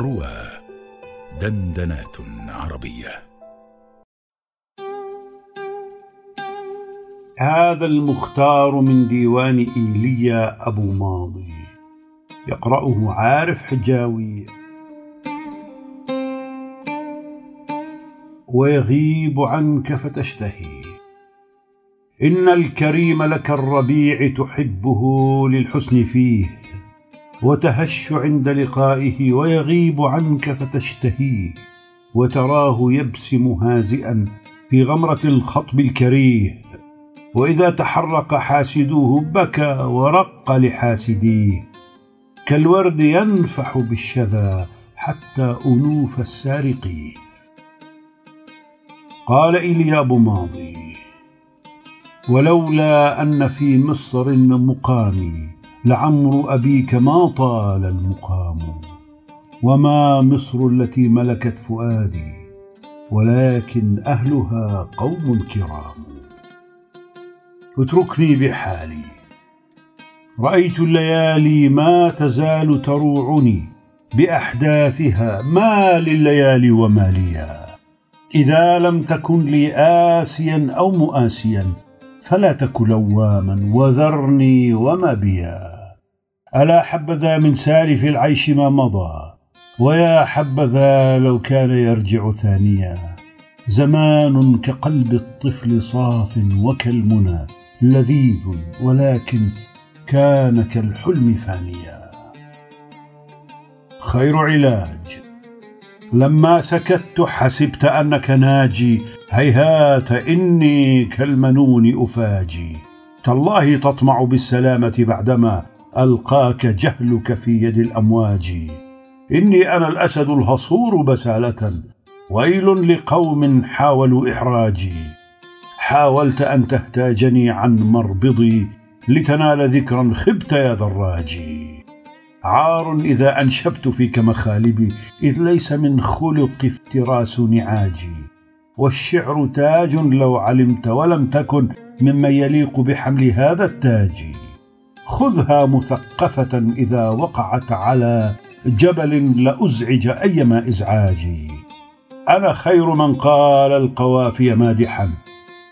روى دندنات عربية. هذا المختار من ديوان إيليا أبو ماضي. يقرأه عارف حجاوي. ويغيب عنك فتشتهي. إن الكريم لك الربيع تحبه للحسن فيه. وتهش عند لقائه ويغيب عنك فتشتهيه وتراه يبسم هازئا في غمرة الخطب الكريه. وإذا تحرق حاسدوه بكى ورق لحاسديه. كالورد ينفح بالشذا حتى أنوف السارقين قال إلياب ماضي ولولا أن في مصر مقامي لعمر أبيك ما طال المقام وما مصر التي ملكت فؤادي ولكن أهلها قوم كرام. اتركني بحالي رأيت الليالي ما تزال تروعني بأحداثها ما لليالي وما ليا. إذا لم تكن لي آسيا أو مؤاسيا فلا تك لواما وذرني وما بيا. ألا حبذا من سالف العيش ما مضى؟ ويا حبذا لو كان يرجع ثانيا. زمان كقلب الطفل صاف وكالمنى لذيذ ولكن كان كالحلم فانيا خير علاج. لما سكت حسبت أنك ناجي. هيهات إني كالمنون أفاجي. تالله تطمع بالسلامة بعدما ألقاك جهلك في يد الأمواج. إني أنا الأسد الهصور بسالة. ويل لقوم حاولوا احراجي حاولت أن تهتاجني عن مربضي لتنال ذكرا خبت يا دراجي عار إذا أنشبت فيك مخالبي إذ ليس من خلق افتراس نعاجي. والشعر تاج لو علمت ولم تكن ممن يليق بحمل هذا التاج. خذها مثقفة إذا وقعت على جبل لأزعج ايما إزعاجي. أنا خير من قال القوافي مادحا.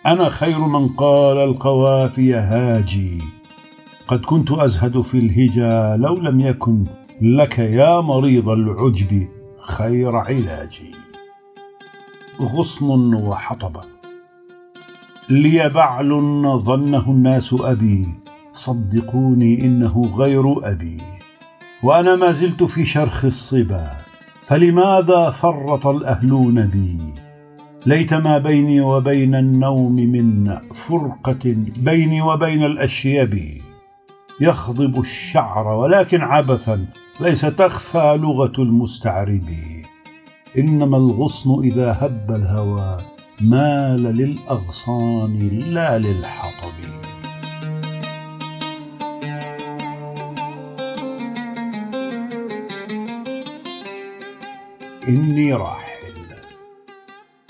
أنا خير من قال القوافي هاجي. قد كنت أزهد في الهجا لو لم يكن لك يا مريض العجب خير علاجي. غصن وحطب. لي بعل ظنه الناس أبي صدقوني إنه غير أبي. وأنا ما زلت في شرخ الصبا فلماذا فرط الاهلون بي ليت ما بيني وبين النوم من فرقة بيني وبين الأشيب. يخضب الشعر ولكن عبثا ليس تخفى لغة المستعرب. إنما الغصن إذا هب الهوى مال للأغصان لا للحطب. إني راحل.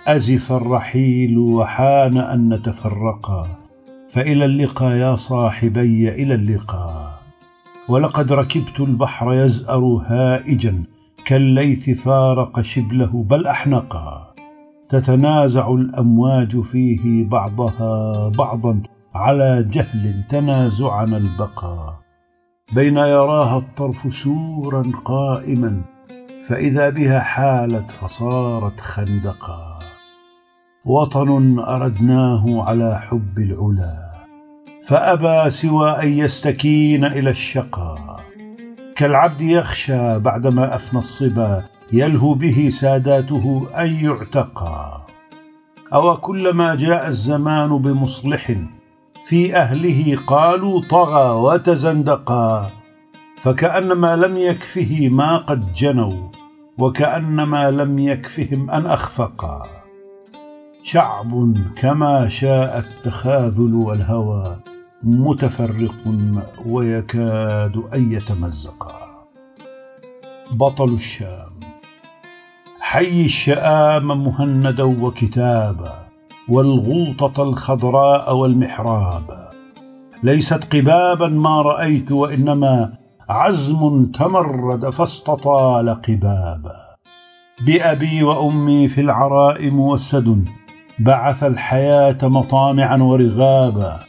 أزف الرحيل وحان أن نتفرقا. فإلى اللقا يا صاحبي إلى اللقا ولقد ركبت البحر يزأر هائجا كالليث فارق شبله بل أحنقا. تتنازع الأمواج فيه بعضها بعضا على جهل تنازعنا البقا. بين يراها الطرف سورا قائما فإذا بها حالت فصارت خندقا. وطن أردناه على حب العلا. فأبى سوى أن يستكين إلى الشقا كالعبد يخشى بعدما أفنى الصبا يلهو به ساداته أن يعتقى. أو كلما جاء الزمان بمصلح في أهله قالوا طغى وتزندقا. فكأنما لم يكفه ما قد جنوا وكأنما لم يكفهم أن أخفقا. شعب كما شاء التخاذل والهوى متفرق ويكاد أن يتمزقا بطل الشام. حي الشآم مهندا وكتابا والغوطة الخضراء والمحراب. ليست قبابا ما رأيت وإنما عزم تمرد فاستطال قبابا. بأبي وأمي في العراء موسد بعث الحياة مطامعا ورغابا.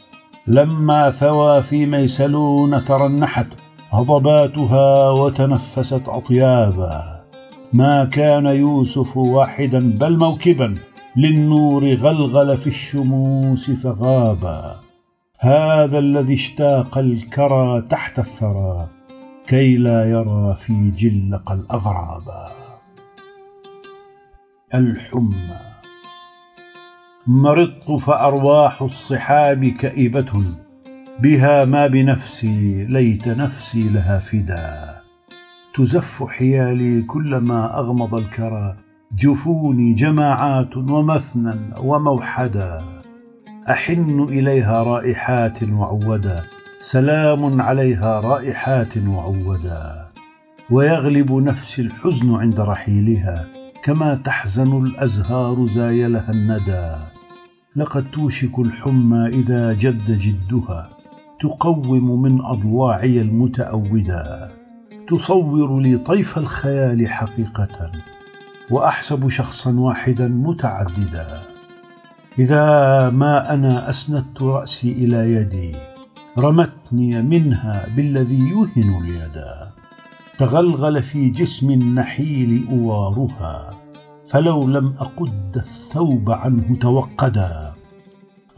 لما ثوى في ميسلون ترنحت هضباتها وتنفست أطيابا. ما كان يوسف واحدا بل موكبا للنور غلغل في الشموس فغابا. هذا الذي اشتاق الكرى تحت الثرى كي لا يرى في جلق الأغرابا الحمى. مرضت فأرواح الصحاب كئبة بها ما بنفسي ليت نفسي لها فدا. تزف حيالي كلما أغمض الكرى جفوني جماعات ومثنى وموحدا. أحن إليها رائحات وعودا سلام عليها رائحات وعودا. ويغلب نفسي الحزن عند رحيلها كما تحزن الأزهار زايلها الندى. لقد توشك الحمى إذا جد جدها تقوم من اضلاعي المتاوده تصور لي طيف الخيال حقيقة وأحسب شخصا واحدا متعددا. إذا ما أنا أسندت رأسي إلى يدي رمتني منها بالذي يوهن اليدا تغلغل في جسم النحيل أوارها فلو لم أقد الثوب عنه توقدا.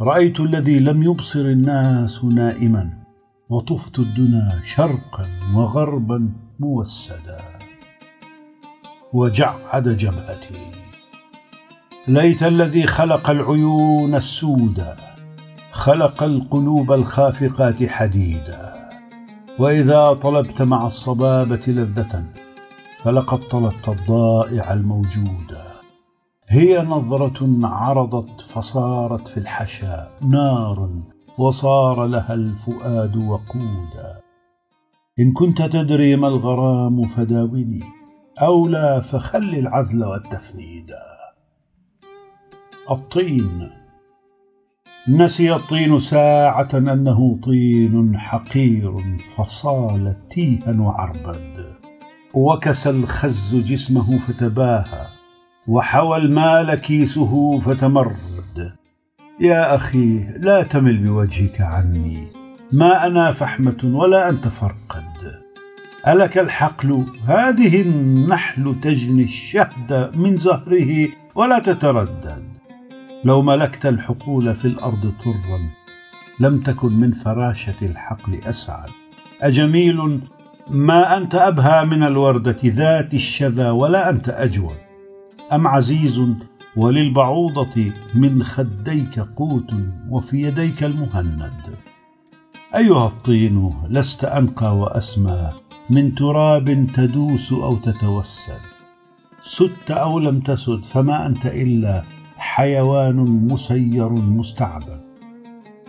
رأيت الذي لم يبصر الناس نائما وطفت الدنا شرقا وغربا موسدا. وجعد جبهتي. ليت الذي خلق العيون السودا خلق القلوب الخافقات حديدا. وإذا طلبت مع الصبابة لذة فلقد طلبت الضائع الموجوده هي نظرة عرضت فصارت في الحشا نار وصار لها الفؤاد وقودا. إن كنت تدري ما الغرام فداوني أو لا فخل العزل والتفنيدا الطين نسي الطين ساعة أنه طين حقير فصال تيها وعربد. وكسى الخز جسمه فتباهى وحوى المال كيسه فتمرد. يا أخي لا تمل بوجهك عني. ما أنا فحمة ولا أنت فرقد. ألك الحقل؟ هذه النحل تجني الشهد من زهره ولا تتردد. لو ملكت الحقول في الأرض طرا لم تكن من فراشه الحقل أسعد. أجميل ما أنت أبهى من الوردة ذات الشذا ولا أنت أجود. أم عزيز وللبعوضة من خديك قوت وفي يديك المهند. أيها الطين لست أنقى وأسمى من تراب تدوس أو تتوسد سدت أو لم تسد فما أنت إلا حيوان مسير مستعبد.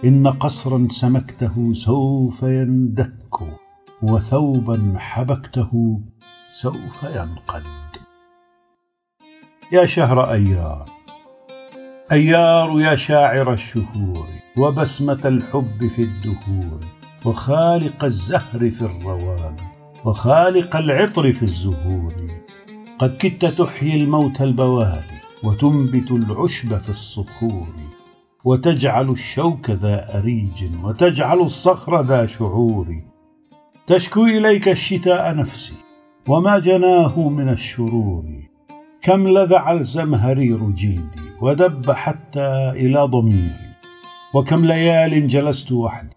إن قصرا سمكته سوف يندك وثوبا حبكته سوف ينقد. يا شهر أيار. أيار يا شاعر الشهور وبسمة الحب في الدهور وخالق الزهر في الروان وخالق العطر في الزهور. قد كدت تحيي الموت البوادي وتنبت العشب في الصخور. وتجعل الشوك ذا أريج وتجعل الصخر ذا شعور. تشكو إليك الشتاء نفسي وما جناه من الشرور. كم لذع الزمهرير جلدي ودب حتى إلى ضميري وكم ليال جلست وحدي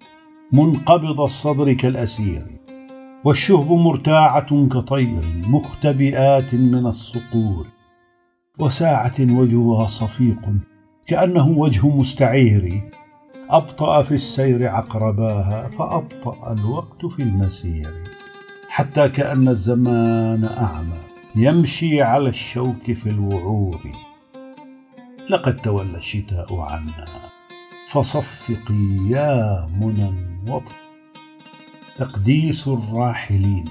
منقبض الصدر كالأسير والشهب مرتاعة كطير مختبئات من الصقور وساعة وجهها صفيق كأنه وجه مستعير أبطأ في السير عقرباها فأبطأ الوقت في المسير حتى كأن الزمان أعمى. يمشي على الشوك في الوعور. لقد تولى الشتاء عنا فصفقي يا منى وطن تقديس الراحلين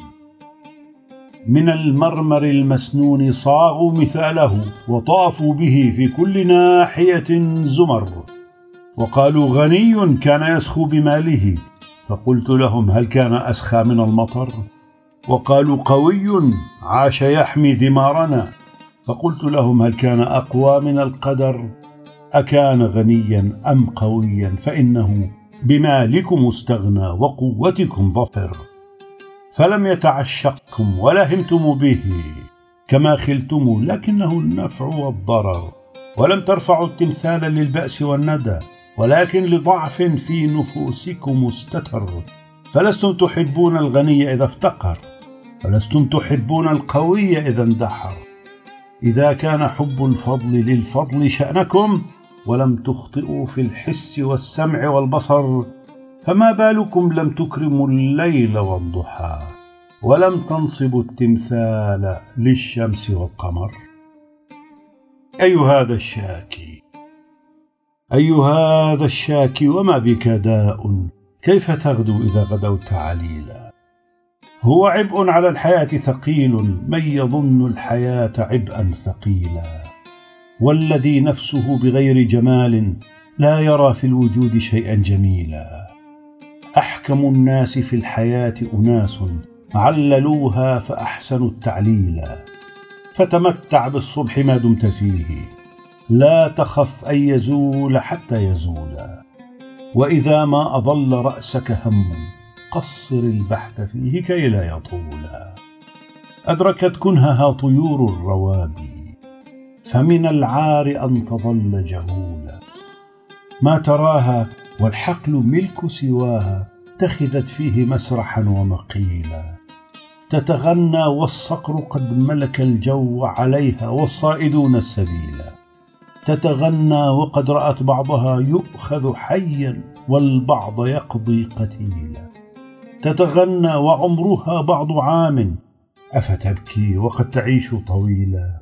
من المرمر المسنون صاغوا مثاله وطافوا به في كل ناحية زمر. وقالوا غني كان يسخو بماله فقلت لهم هل كان أسخى من المطر؟ وقالوا قوي عاش يحمي ذمارنا فقلت لهم هل كان أقوى من القدر؟ أكان غنيا أم قويا؟ فإنه بمالكم استغنى وقوتكم ظفر. فلم يتعشقكم ولا همتم به كما خلتم لكنه النفع والضرر. ولم ترفعوا التمثال للبأس والندى ولكن لضعف في نفوسكم استتر. فلستم تحبون الغني إذا افتقر؟ ولستم تحبون القوي إذا اندحر؟ إذا كان حب الفضل للفضل شأنكم ولم تخطئوا في الحس والسمع والبصر فما بالكم لم تكرموا الليل والضحى ولم تنصبوا التمثال للشمس والقمر. أي هذا الشاكي أي هذا الشاكي وما بك داء؟ كيف تغدو إذا غدوت عليلا؟ هو عبء على الحياة ثقيل من يظن الحياة عبئا ثقيلا. والذي نفسه بغير جمال لا يرى في الوجود شيئا جميلا. أحكم الناس في الحياة أناس عللوها فأحسنوا التعليل. فتمتع بالصبح ما دمت فيه. لا تخف أن يزول حتى يزول. وإذا ما اضل رأسك هم قصر البحث فيه كي لا يطول. أدركت كنهها طيور الروابي فمن العار أن تظل جهولا ما تراها والحقل ملك سواها اتخذت فيه مسرحا ومقيلا تتغنى والصقر قد ملك الجو عليها والصائدون السبيلا تتغنى وقد رأت بعضها يؤخذ حيا والبعض يقضي قتيلا. تتغنى وعمرها بعض عام. أفتبكي وقد تعيش طويلا.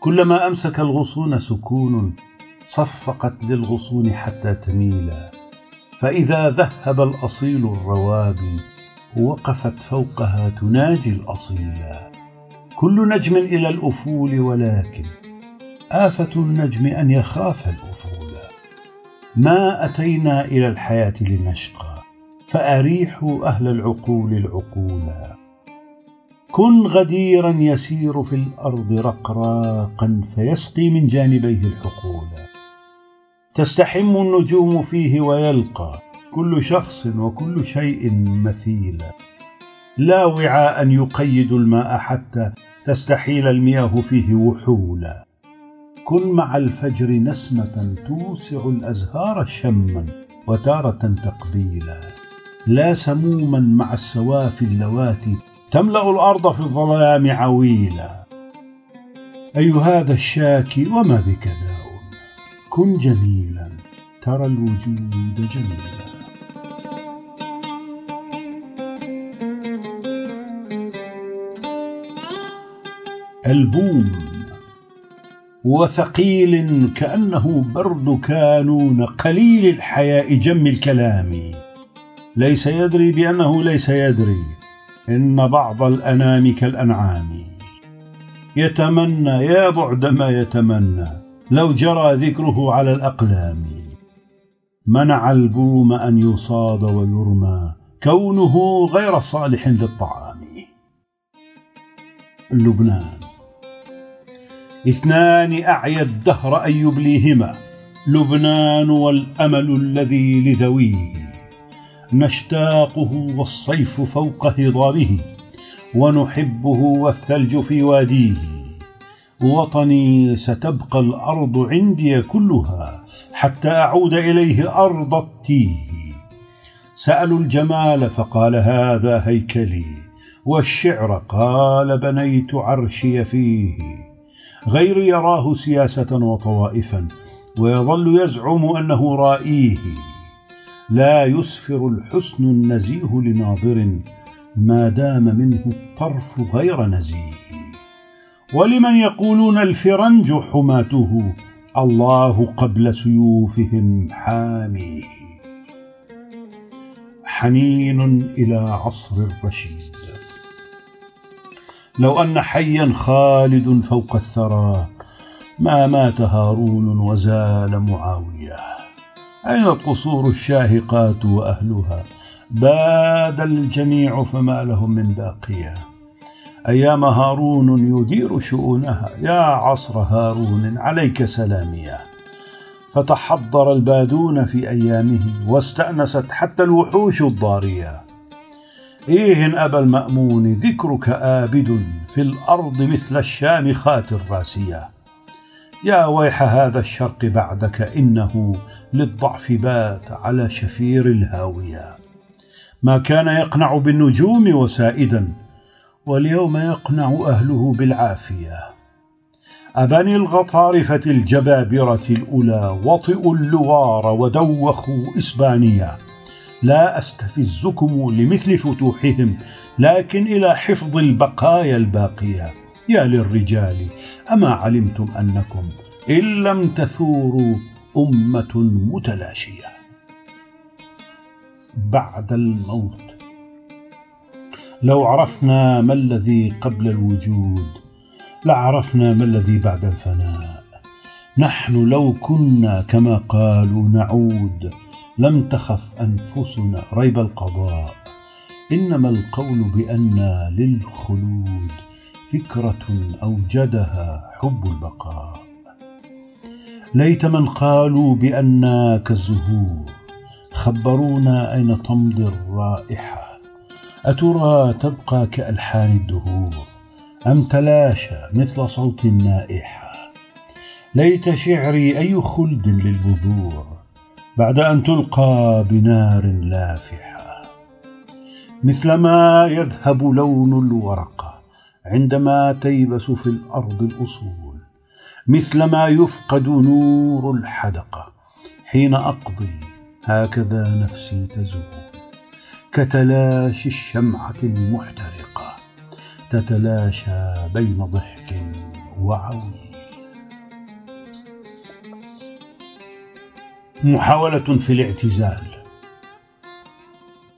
كلما أمسك الغصون سكون صفقت للغصون حتى تميلا. فإذا ذهب الأصيل الروابي وقفت فوقها تناجي الأصيلا. كل نجم إلى الأفول ولكن آفة النجم أن يخاف الأفول. ما أتينا إلى الحياة لنشقى. فأريحوا أهل العقول العقولا. كن غديرا يسير في الأرض رقراقا فيسقي من جانبيه الحقول تستحم النجوم فيه ويلقى كل شخص وكل شيء مثيلا. لا وعاء يقيد الماء حتى تستحيل المياه فيه وحولا. كن مع الفجر نسمة توسع الأزهار شما وتارة تقبيلا. لا سموما مع السوافي اللواتي تملأ الأرض في الظلام عويلا. أي هذا الشاكي وما بك داء؟ كن جميلا ترى الوجود جميلا. البوم. وثقيل كأنه برد كانون قليل الحياء جم الكلام. ليس يدري بأنه ليس يدري إن بعض الأنام كالأنعام. يتمنى يا بعد ما يتمنى لو جرى ذكره على الأقلام. منع البوم أن يصاد ويرمى كونه غير صالح للطعام. لبنان. اثنان أعيا الدهر أن يبليهما لبنان والأمل الذي لذويه. نشتاقه والصيف فوق هضابه ونحبه والثلج في واديه. وطني ستبقى الأرض عندي كلها حتى أعود إليه أرض التيه. سألوا الجمال فقال هذا هيكلي والشعر قال بنيت عرشي فيه. غير يراه سياسة وطوائفا ويظل يزعم أنه رائيه. لا يسفر الحسن النزيه لناظر ما دام منه الطرف غير نزيه. ولمن يقولون الفرنج حماته الله قبل سيوفهم حاميه. حنين إلى عصر الرشيد. لو أن حيا خالد فوق الثرى ما مات هارون وزال معاوية. أين القصور الشاهقات وأهلها؟ باد الجميع فما لهم من باقية. أيام هارون يدير شؤونها. يا عصر هارون عليك سلامية. فتحضر البادون في أيامه واستأنست حتى الوحوش الضارية. إيه أبا المأمون ذكرك آبد في الأرض مثل الشامخات الراسية. يا ويح هذا الشرق بعدك إنه للضعف بات على شفير الهاوية. ما كان يقنع بالنجوم وسائدا واليوم يقنع أهله بالعافية. أبني الغطارفة الجبابرة الأولى وطئوا اللوار ودوخوا إسبانيا. لا أستفزكم لمثل فتوحهم لكن إلى حفظ البقايا الباقية. يا للرجال أما علمتم أنكم إن لم تثوروا أمة متلاشية؟ بعد الموت. لو عرفنا ما الذي قبل الوجود لعرفنا ما الذي بعد الفناء. نحن لو كنا كما قالوا نعود لم تخف أنفسنا ريب القضاء. إنما القول بان للخلود. فكرة أوجدها حب البقاء. ليت من قالوا بانا كالزهور خبرونا أين تمضي الرائحة. أترى تبقى كألحان الدهور. أم تلاشى مثل صوت النائحة. ليت شعري أي خلد للبذور. بعد أن تلقى بنار لافحة. مثلما يذهب لون الورقة. عندما تيبس في الأرض الأصول مثلما يفقد نور الحدقة حين أقضي هكذا نفسي تزول. كتلاشي الشمعة المحترقة تتلاشى بين ضحك وعويل. محاولة في الاعتزال.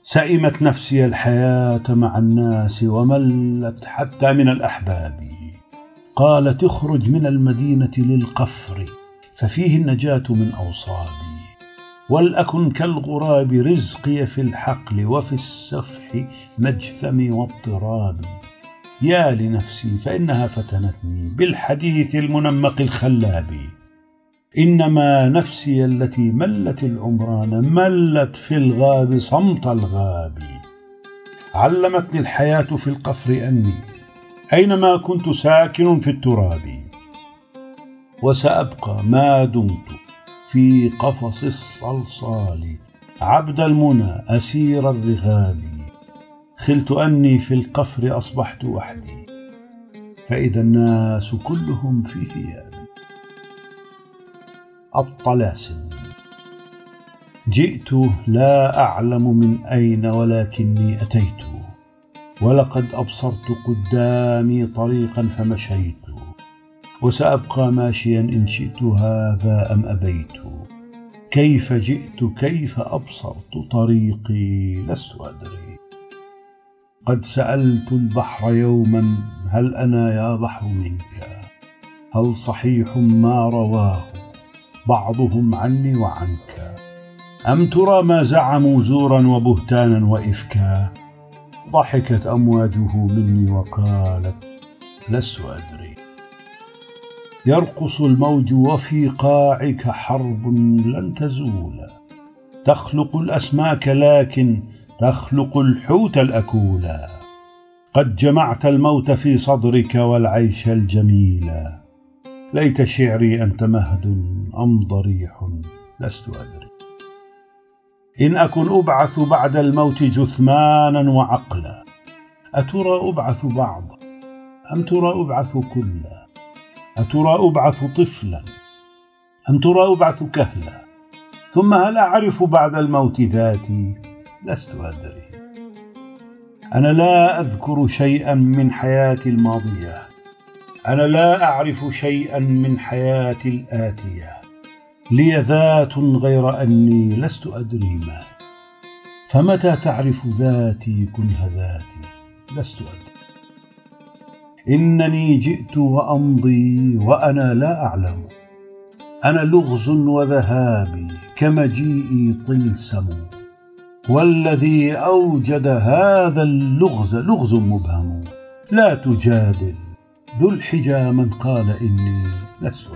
سئمت نفسي الحياة مع الناس وملت حتى من الأحباب. قالت اخرج من المدينة للقفر ففيه النجاة من أوصابي. ولأكن كالغراب رزقي في الحقل وفي السفح مجثمي واضطرابي يا لنفسي فإنها فتنتني بالحديث المنمق الخلاب. إنما نفسي التي ملت العمران ملت في الغاب صمت الغاب. علمتني الحياة في القفر أني أينما كنت ساكن في التراب. وسأبقى ما دمت في قفص الصلصال. عبد المنى أسير الرغاب. خلت أني في القفر أصبحت وحدي. فإذا الناس كلهم في ثيابي الطلاسم جئت لا أعلم من أين ولكني أتيت ولقد أبصرت قدامي طريقا فمشيت وسأبقى ماشيا إن شئت هذا أم أبيت. كيف جئت كيف أبصرت طريقي لست أدري. قد سألت البحر يوما هل أنا يا بحر منك؟ هل صحيح ما رواه؟ بعضهم عني وعنك. أم ترى ما زعموا زورا وبهتانا وإفكا؟ ضحكت أمواجه مني وقالت لست أدري. يرقص الموج وفي قاعك حرب لن تزول. تخلق الأسماك لكن تخلق الحوت الأكولا قد جمعت الموت في صدرك والعيش الجميلا ليت شعري أنت مهد أم ضريح لست أدري. إن أكن أبعث بعد الموت جثمانا وعقلا أترى أبعث بعضا أم ترى أبعث كلا؟ أترى أبعث طفلا أم ترى أبعث كهلا؟ ثم هل أعرف بعد الموت ذاتي؟ لست أدري. أنا لا أذكر شيئا من حياتي الماضية. أنا لا أعرف شيئا من حياتي الآتية. لي ذات غير أني لست أدري ما. فمتى تعرف ذاتي كنه ذاتي؟ لست أدري. إنني جئت وأمضي وأنا لا أعلم. أنا لغز وذهابي كمجيئي طلسم والذي أوجد هذا اللغز لغز مبهم. لا تجادل ذو الحجى من قال إني لأسود.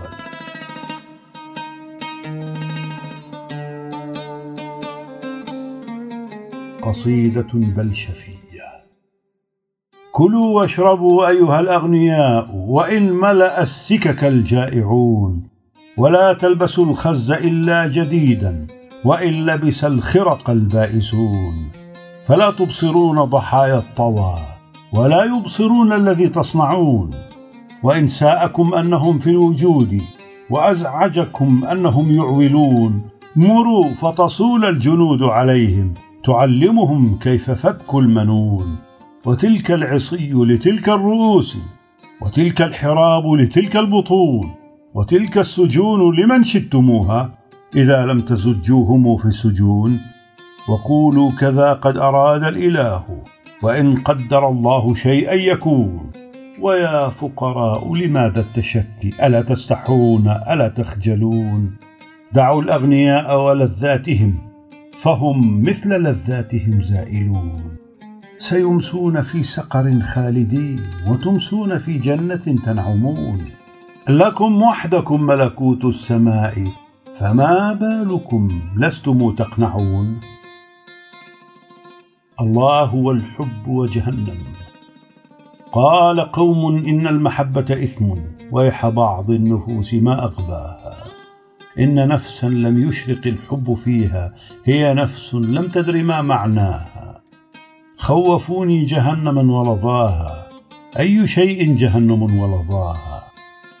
قصيدة بلشفية كلوا واشربوا أيها الأغنياء وإن ملأ السكك الجائعون. ولا تلبسوا الخز إلا جديدا وإن لبس الخرق البائسون. فلا تبصرون ضحايا الطوى ولا يبصرون الذي تصنعون. وإن ساءكم أنهم في الوجود وأزعجكم أنهم يعولون. مروا فتصول الجنود عليهم تعلمهم كيف فك المنون. وتلك العصي لتلك الرؤوس وتلك الحراب لتلك البطون. وتلك السجون لمن شدتموها إذا لم تزجوهم في السجون. وقولوا كذا قد أراد الإله وإن قدر الله شيئا يكون. ويا فقراء لماذا التشكي؟ ألا تستحون؟ ألا تخجلون؟ دعوا الأغنياء ولذاتهم فهم مثل لذاتهم زائلون. سيمسون في سقر خالدين وتمسون في جنة تنعمون. لكم وحدكم ملكوت السماء فما بالكم لستم تقنعون؟ الله هو الحب وجهنم. قال قوم إن المحبة إثم ويح بعض النفوس ما أغباها. إن نفسا لم يشرق الحب فيها هي نفس لم تدر ما معناها. خوفوني جهنما ولظاها أي شيء جهنم ولظاها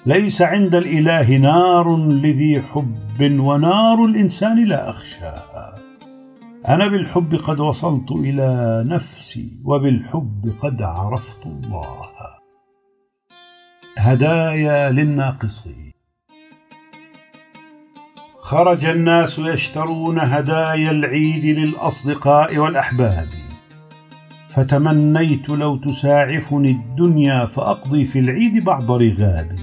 ليس عند الإله نار لذي حب ونار الإنسان لا أخشاها. أنا بالحب قد وصلت إلى نفسي وبالحب قد عرفت الله. هدايا للناقصين. خرج الناس يشترون هدايا العيد للأصدقاء والأحباب. فتمنيت لو تساعفني الدنيا فأقضي في العيد بعض رغابي.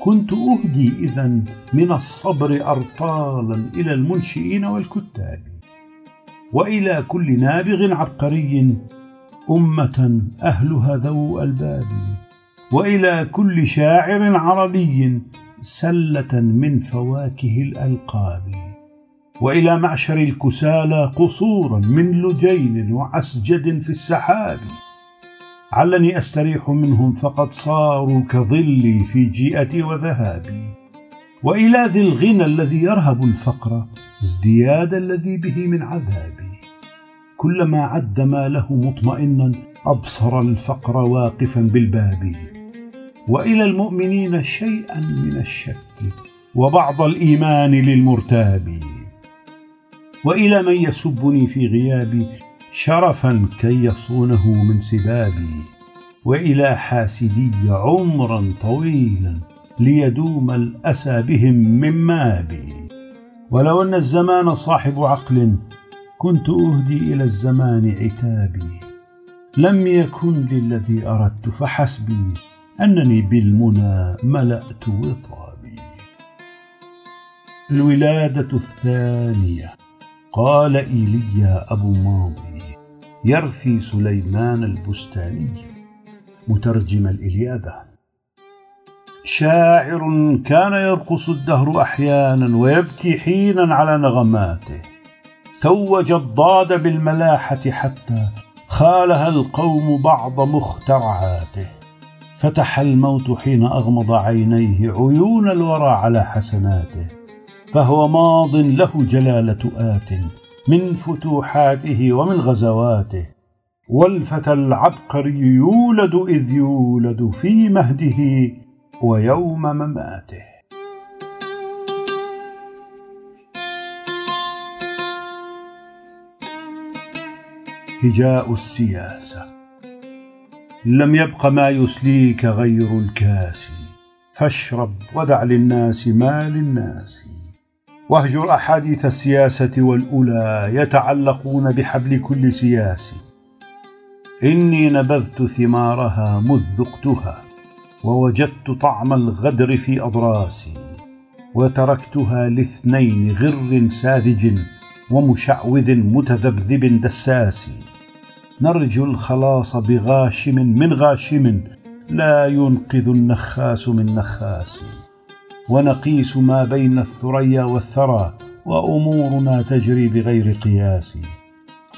كنت أهدي إذا من الصبر أرطالا إلى المنشئين والكتاب. وإلى كل نابغ عبقري أمة أهلها ذو ألباب. وإلى كل شاعر عربي سلة من فواكه الألقاب. وإلى معشر الكسالى قصورا من لجين وعسجد في السحاب. علني أستريح منهم فقد صاروا كظلي في جيئتي وذهابي. وإلى ذي الغنى الذي يرهب الفقر ازدياد الذي به من عذابي. كلما عد ما له مطمئنا أبصر الفقر واقفا بالباب. وإلى المؤمنين شيئا من الشك وبعض الإيمان للمرتاب. وإلى من يسبني في غيابي شرفا كي يصونه من سبابي. وإلى حاسدي عمرا طويلا ليدوم الأسى بهم من مابي. ولو أن الزمان صاحب عقل كنت أهدي إلى الزمان عتابي. لم يكن للذي أردت فحسبي أنني بالمنى ملأت وطابي. الولادة الثانية قال إيليا أبو ماضي يرثي سليمان البستاني مترجم الإلياذة. شاعر كان يرقص الدهر أحيانا ويبكي حينا على نغماته. توج الضاد بالملاحة حتى خالها القوم بعض مخترعاته. فتح الموت حين أغمض عينيه عيون الورى على حسناته. فهو ماض له جلالة آت من فتوحاته ومن غزواته. والفتى العبقري يولد إذ يولد في مهده ويوم مماته. هجاء السياسة. لم يبق ما يسليك غير الكاس. فاشرب ودع للناس ما للناس. واهجر أحاديث السياسة والأولى يتعلقون بحبل كل سياس. إني نبذت ثمارها مذ ذقتها. ووجدت طعم الغدر في أضراسي وتركتها لاثنين غر ساذج ومشعوذ متذبذب دساس نرجو الخلاص بغاشم من غاشم لا ينقذ النخاس من نخاس ونقيس ما بين الثريا والثرى وأمورنا تجري بغير قياس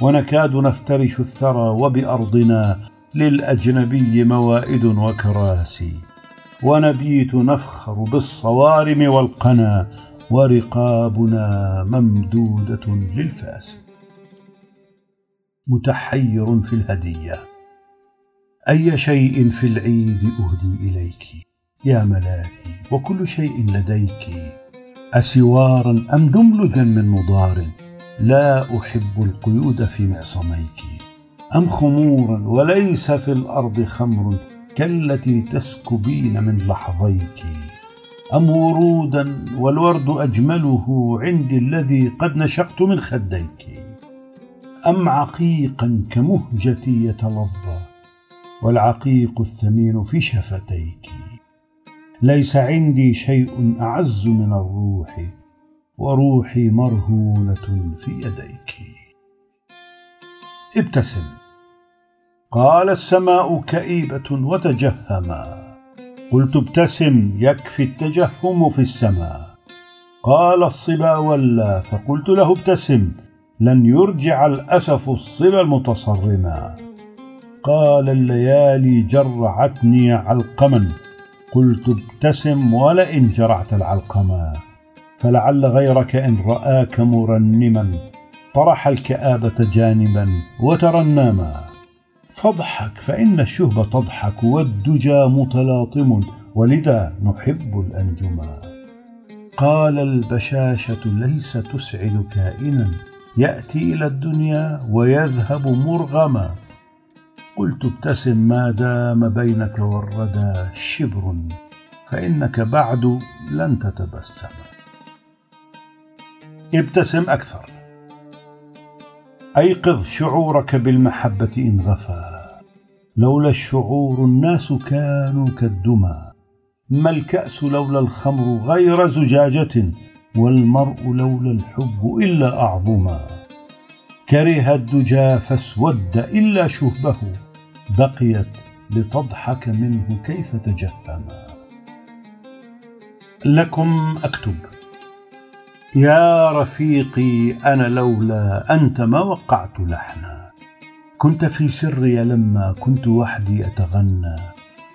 ونكاد نفترش الثرى وبأرضنا للأجنبي موائد وكراسي ونبيت نفخر بالصوارم والقنا ورقابنا ممدودة للفاس متحير في الهدية أي شيء في العيد أهدي إليك؟ يا ملاكي وكل شيء لديك أسوارا أم دملجا من نضار لا أحب القيود في معصميك أم خمورا وليس في الأرض خمر كالتي تسكبين من لحظيك؟ أم ورودا والورد أجمله عندي الذي قد نشقت من خديك؟ أم عقيقا كمهجتي يتلظى والعقيق الثمين في شفتيك؟ ليس عندي شيء أعز من الروح وروحي مرهونة في يديك. ابتسم. قال السماء كئيبة وتجهما. قلت ابتسم يكفي التجهم في السماء. قال الصبا ولا فقلت له ابتسم لن يرجع الأسف الصبا المتصرما. قال الليالي جرعتني علقما. قلت ابتسم ولئن جرعت العلقما. فلعل غيرك إن رآك مرنما. طرح الكآبة جانبا وترنما. فاضحك فإن الشهب تضحك والدجى متلاطم ولذا نحب الانجما قال البشاشة ليس تسعد كائنا يأتي إلى الدنيا ويذهب مرغما. قلت ابتسم ما دام بينك والردى شبر فإنك بعد لن تتبسم. ابتسم أكثر. أيقظ شعورك بالمحبة إن غفى لولا الشعور الناس كانوا كالدمى ما الكأس لولا الخمر غير زجاجة والمرء لولا الحب إلا أعظما. كره الدجى فاسود إلا شهبه. بقيت لتضحك منه كيف تجهما. لكم أكتب. يا رفيقي أنا لولا أنت ما وقعت لحنا. كنت في سري لما كنت وحدي أتغنى.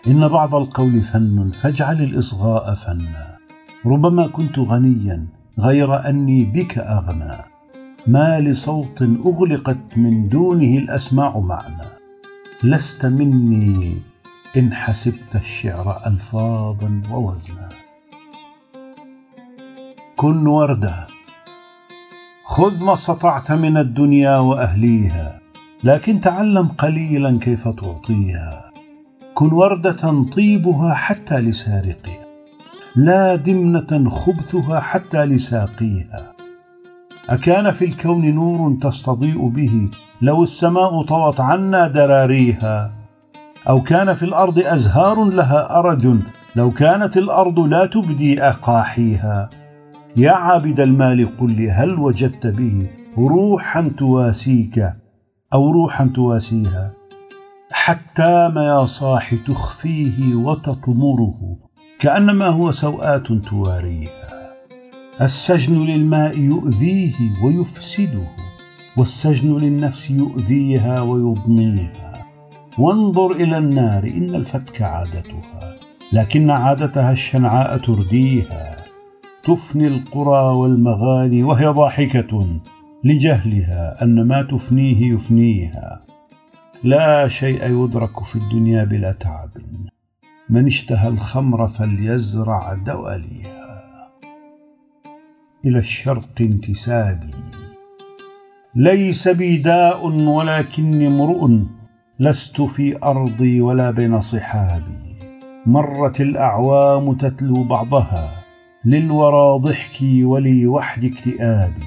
إن بعض القول فن فاجعل الإصغاء فنا. ربما كنت غنيا غير أني بك أغنى. ما لصوت أغلقت من دونه الأسماع معنى لست مني إن حسبت الشعر الفاظا ووزنا. كن ورده خذ ما استطعت من الدنيا وأهليها لكن تعلم قليلا كيف تعطيها. كن وردة طيبها حتى لسارقها لا دمنة خبثها حتى لساقيها. أكان في الكون نور تستضيء به لو السماء طوت عنا دراريها. أو كان في الأرض أزهار لها أرج لو كانت الأرض لا تبدي أقاحيها. يا عابد المال قل لي هل وجدت به روحا تواسيك أو روحا تواسيها؟ حتى ما يا صاح تخفيه وتطمره كأنما هو سوءات تواريها. السجن للماء يؤذيه ويفسده والسجن للنفس يؤذيها ويضنيها وانظر إلى النار إن الفتك عادتها لكن عادتها الشنعاء ترديها. تفني القرى والمغاني وهي ضاحكة لجهلها أن ما تفنيه يفنيها. لا شيء يدرك في الدنيا بلا تعب. من اشتهى الخمر فليزرع دواليها. إلى الشرق انتسابي ليس بي داء ولكني امرؤ لست في أرضي ولا بين صحابي. مرت الأعوام تتلو بعضها. للورى ضحكي ولي وحدي اكتئابي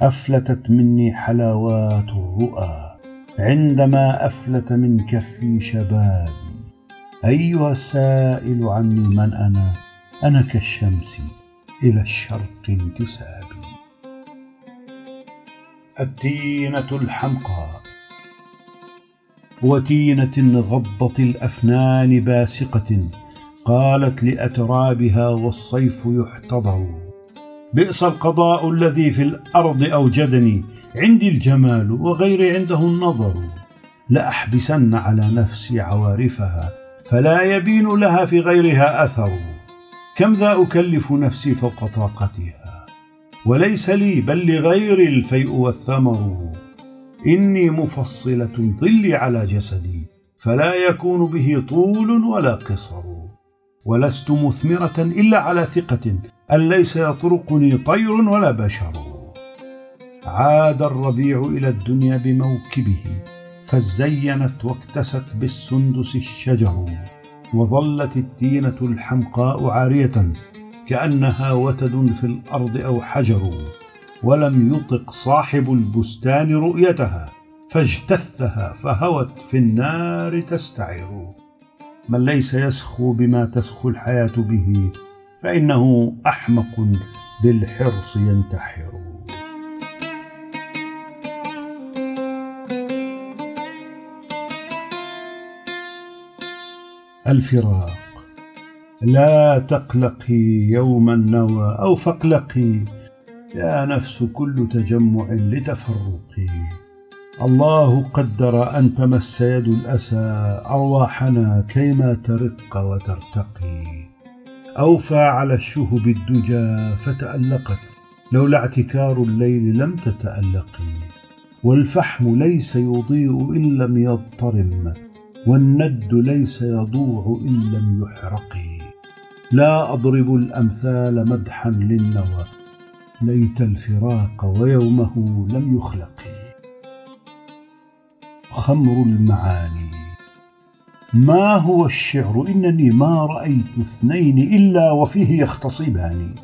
أفلتت مني حلاوات الرؤى عندما أفلت من كفي شبابي. أيها السائل عني من أنا؟ أنا كالشمس إلى الشرق انتسابي. التينة الحمقاء وتينة غضت الأفنان باسقة قالت لأترابها والصيف يحتضر. بئس القضاء الذي في الأرض أوجدني عندي الجمال وغيري عنده النظر. لأحبسن على نفسي عوارفها فلا يبين لها في غيرها أثر. كم ذا أكلف نفسي فوق طاقتها؟ وليس لي بل لغيري الفيء والثمر. إني مفصلة ظلي على جسدي فلا يكون به طول ولا قصر. ولست مثمرة إلا على ثقة أن ليس يطرقني طير ولا بشر. عاد الربيع إلى الدنيا بموكبه فزينت واكتست بالسندس الشجر وظلت التينة الحمقاء عارية كأنها وتد في الأرض أو حجر. ولم يطق صاحب البستان رؤيتها فاجتثها فهوت في النار تستعر. من ليس يسخو بما تسخو الحياة به فإنه أحمق بالحرص ينتحر. الفراق. لا تقلقي يوم النوى أو فاقلقي يا نفس كل تجمع لتفرقي. الله قدر أن تمس يد الأسى أرواحنا كيما ترق وترتقي. أوفى على الشهب الدجى فتألقت لولا اعتكار الليل لم تتألقي. والفحم ليس يضيء إن لم يضطرم والند ليس يضوع إن لم يحرق لا أضرب الأمثال مدحا للنوى ليت الفراق ويومه لم يخلق خمر المعاني. ما هو الشعر؟ إنني ما رأيت اثنين إلا وفيه يختصبان.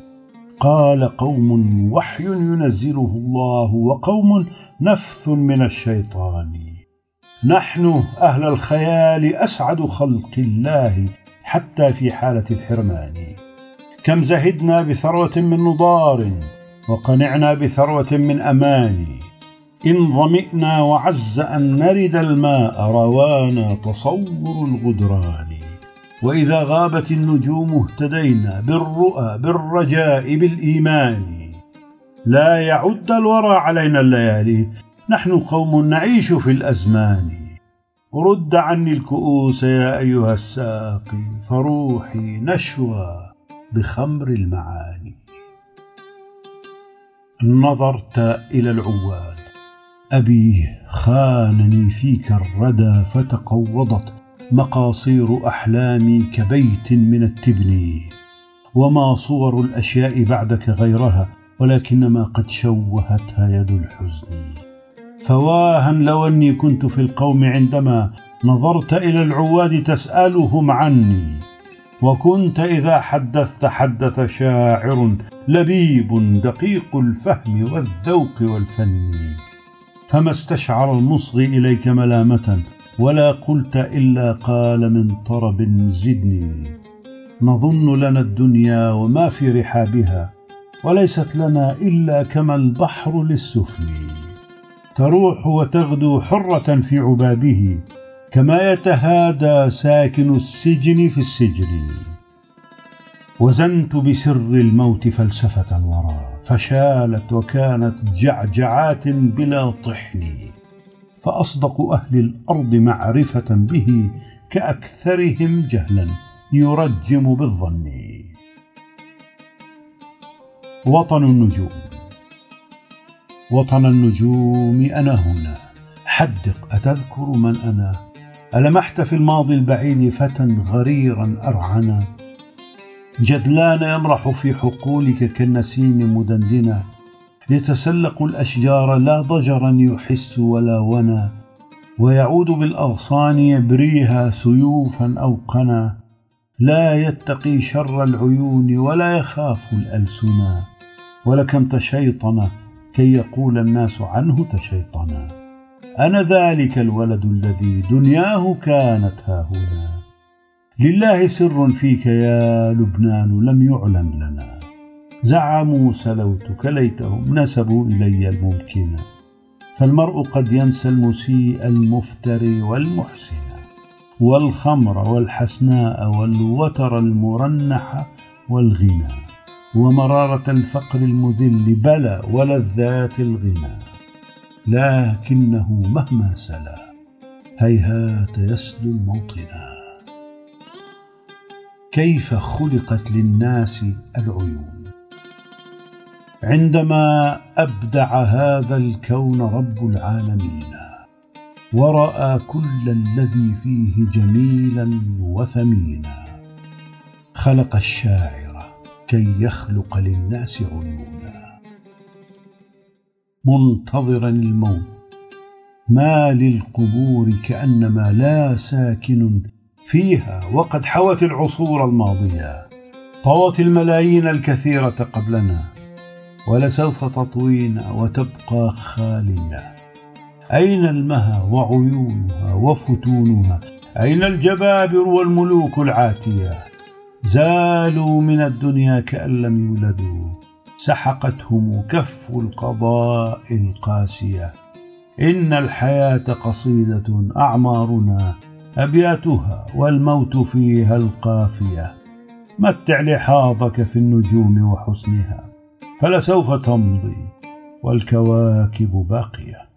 قال قوم وحي ينزله الله وقوم نفث من الشيطان. نحن أهل الخيال أسعد خلق الله حتى في حالة الحرمان. كم زهدنا بثروة من نضار وقنعنا بثروة من أمان. إن ظمئنا وعز أن نرد الماء روانا تصور الغدران. وإذا غابت النجوم اهتدينا بالرؤى بالرجاء بالإيمان. لا يعد الورى علينا الليالي نحن قوم نعيش في الأزمان. رد عني الكؤوس يا أيها الساقي فروحي نشوى بخمر المعاني. نظرت إلى العواد. أبيه خانني فيك الردى فتقوضت مقاصير أحلامي كبيت من التبن وما صور الأشياء بعدك غيرها ولكنما قد شوهتها يد الحزن. فواها لو أني كنت في القوم عندما نظرت إلى العواد تسألهم عني. وكنت إذا حدثت حدث شاعر لبيب دقيق الفهم والذوق والفن. فما استشعر المصغي إليك ملامة ولا قلت إلا قال من طرب زدني. نظن لنا الدنيا وما في رحابها وليست لنا إلا كما البحر للسفن. تروح وتغدو حرة في عبابه كما يتهادى ساكن السجن في السجن. وزنت بسر الموت فلسفة الورى فشالت وكانت جعجعات بلا طحن فأصدق أهل الأرض معرفة به كأكثرهم جهلا يرجم بالظن. وطن النجوم وطن النجوم أنا هنا حدق أتذكر من أنا؟ ألمحت في الماضي البعيد فتى غريرا أرعنا؟ جذلان يمرح في حقولك كالنسيم مدندنا. يتسلق الأشجار لا ضجرا يحس ولا ونا ويعود بالأغصان يبريها سيوفا أو قنا. لا يتقي شر العيون ولا يخاف الألسنا. ولكم تشيطن كي يقول الناس عنه تشيطنا أنا ذلك الولد الذي دنياه كانت هاهنا لله سر فيك يا لبنان لم يعلن لنا. زعموا سلوتك ليتهم نسبوا إلي الممكن. فالمرء قد ينسى المسيء المفتري والمحسن. والخمر والحسناء والوتر المرنح والغنى. ومرارة الفقر المذل بلى ولذات الغنى. لكنه مهما سلا هيهات يسلو الموطنا كيف خلقت للناس العيون؟ عندما أبدع هذا الكون رب العالمين ورأى كل الذي فيه جميلا وثمينا خلق الشاعر كي يخلق للناس عيونا. منتظرا الموت ما للقبور كأنما لا ساكن فيها وقد حوت العصور الماضية طوت الملايين الكثيرة قبلنا ولسوف تطوينا وتبقى خالية. أين المها وعيونها وفتونها؟ أين الجبابر والملوك العاتية؟ زالوا من الدنيا كأن لم يولدوا سحقتهم كف القضاء القاسية. إن الحياة قصيدة أعمارنا أبياتها والموت فيها القافية. متع لحاظك في النجوم وحسنها فلسوف تمضي والكواكب باقية.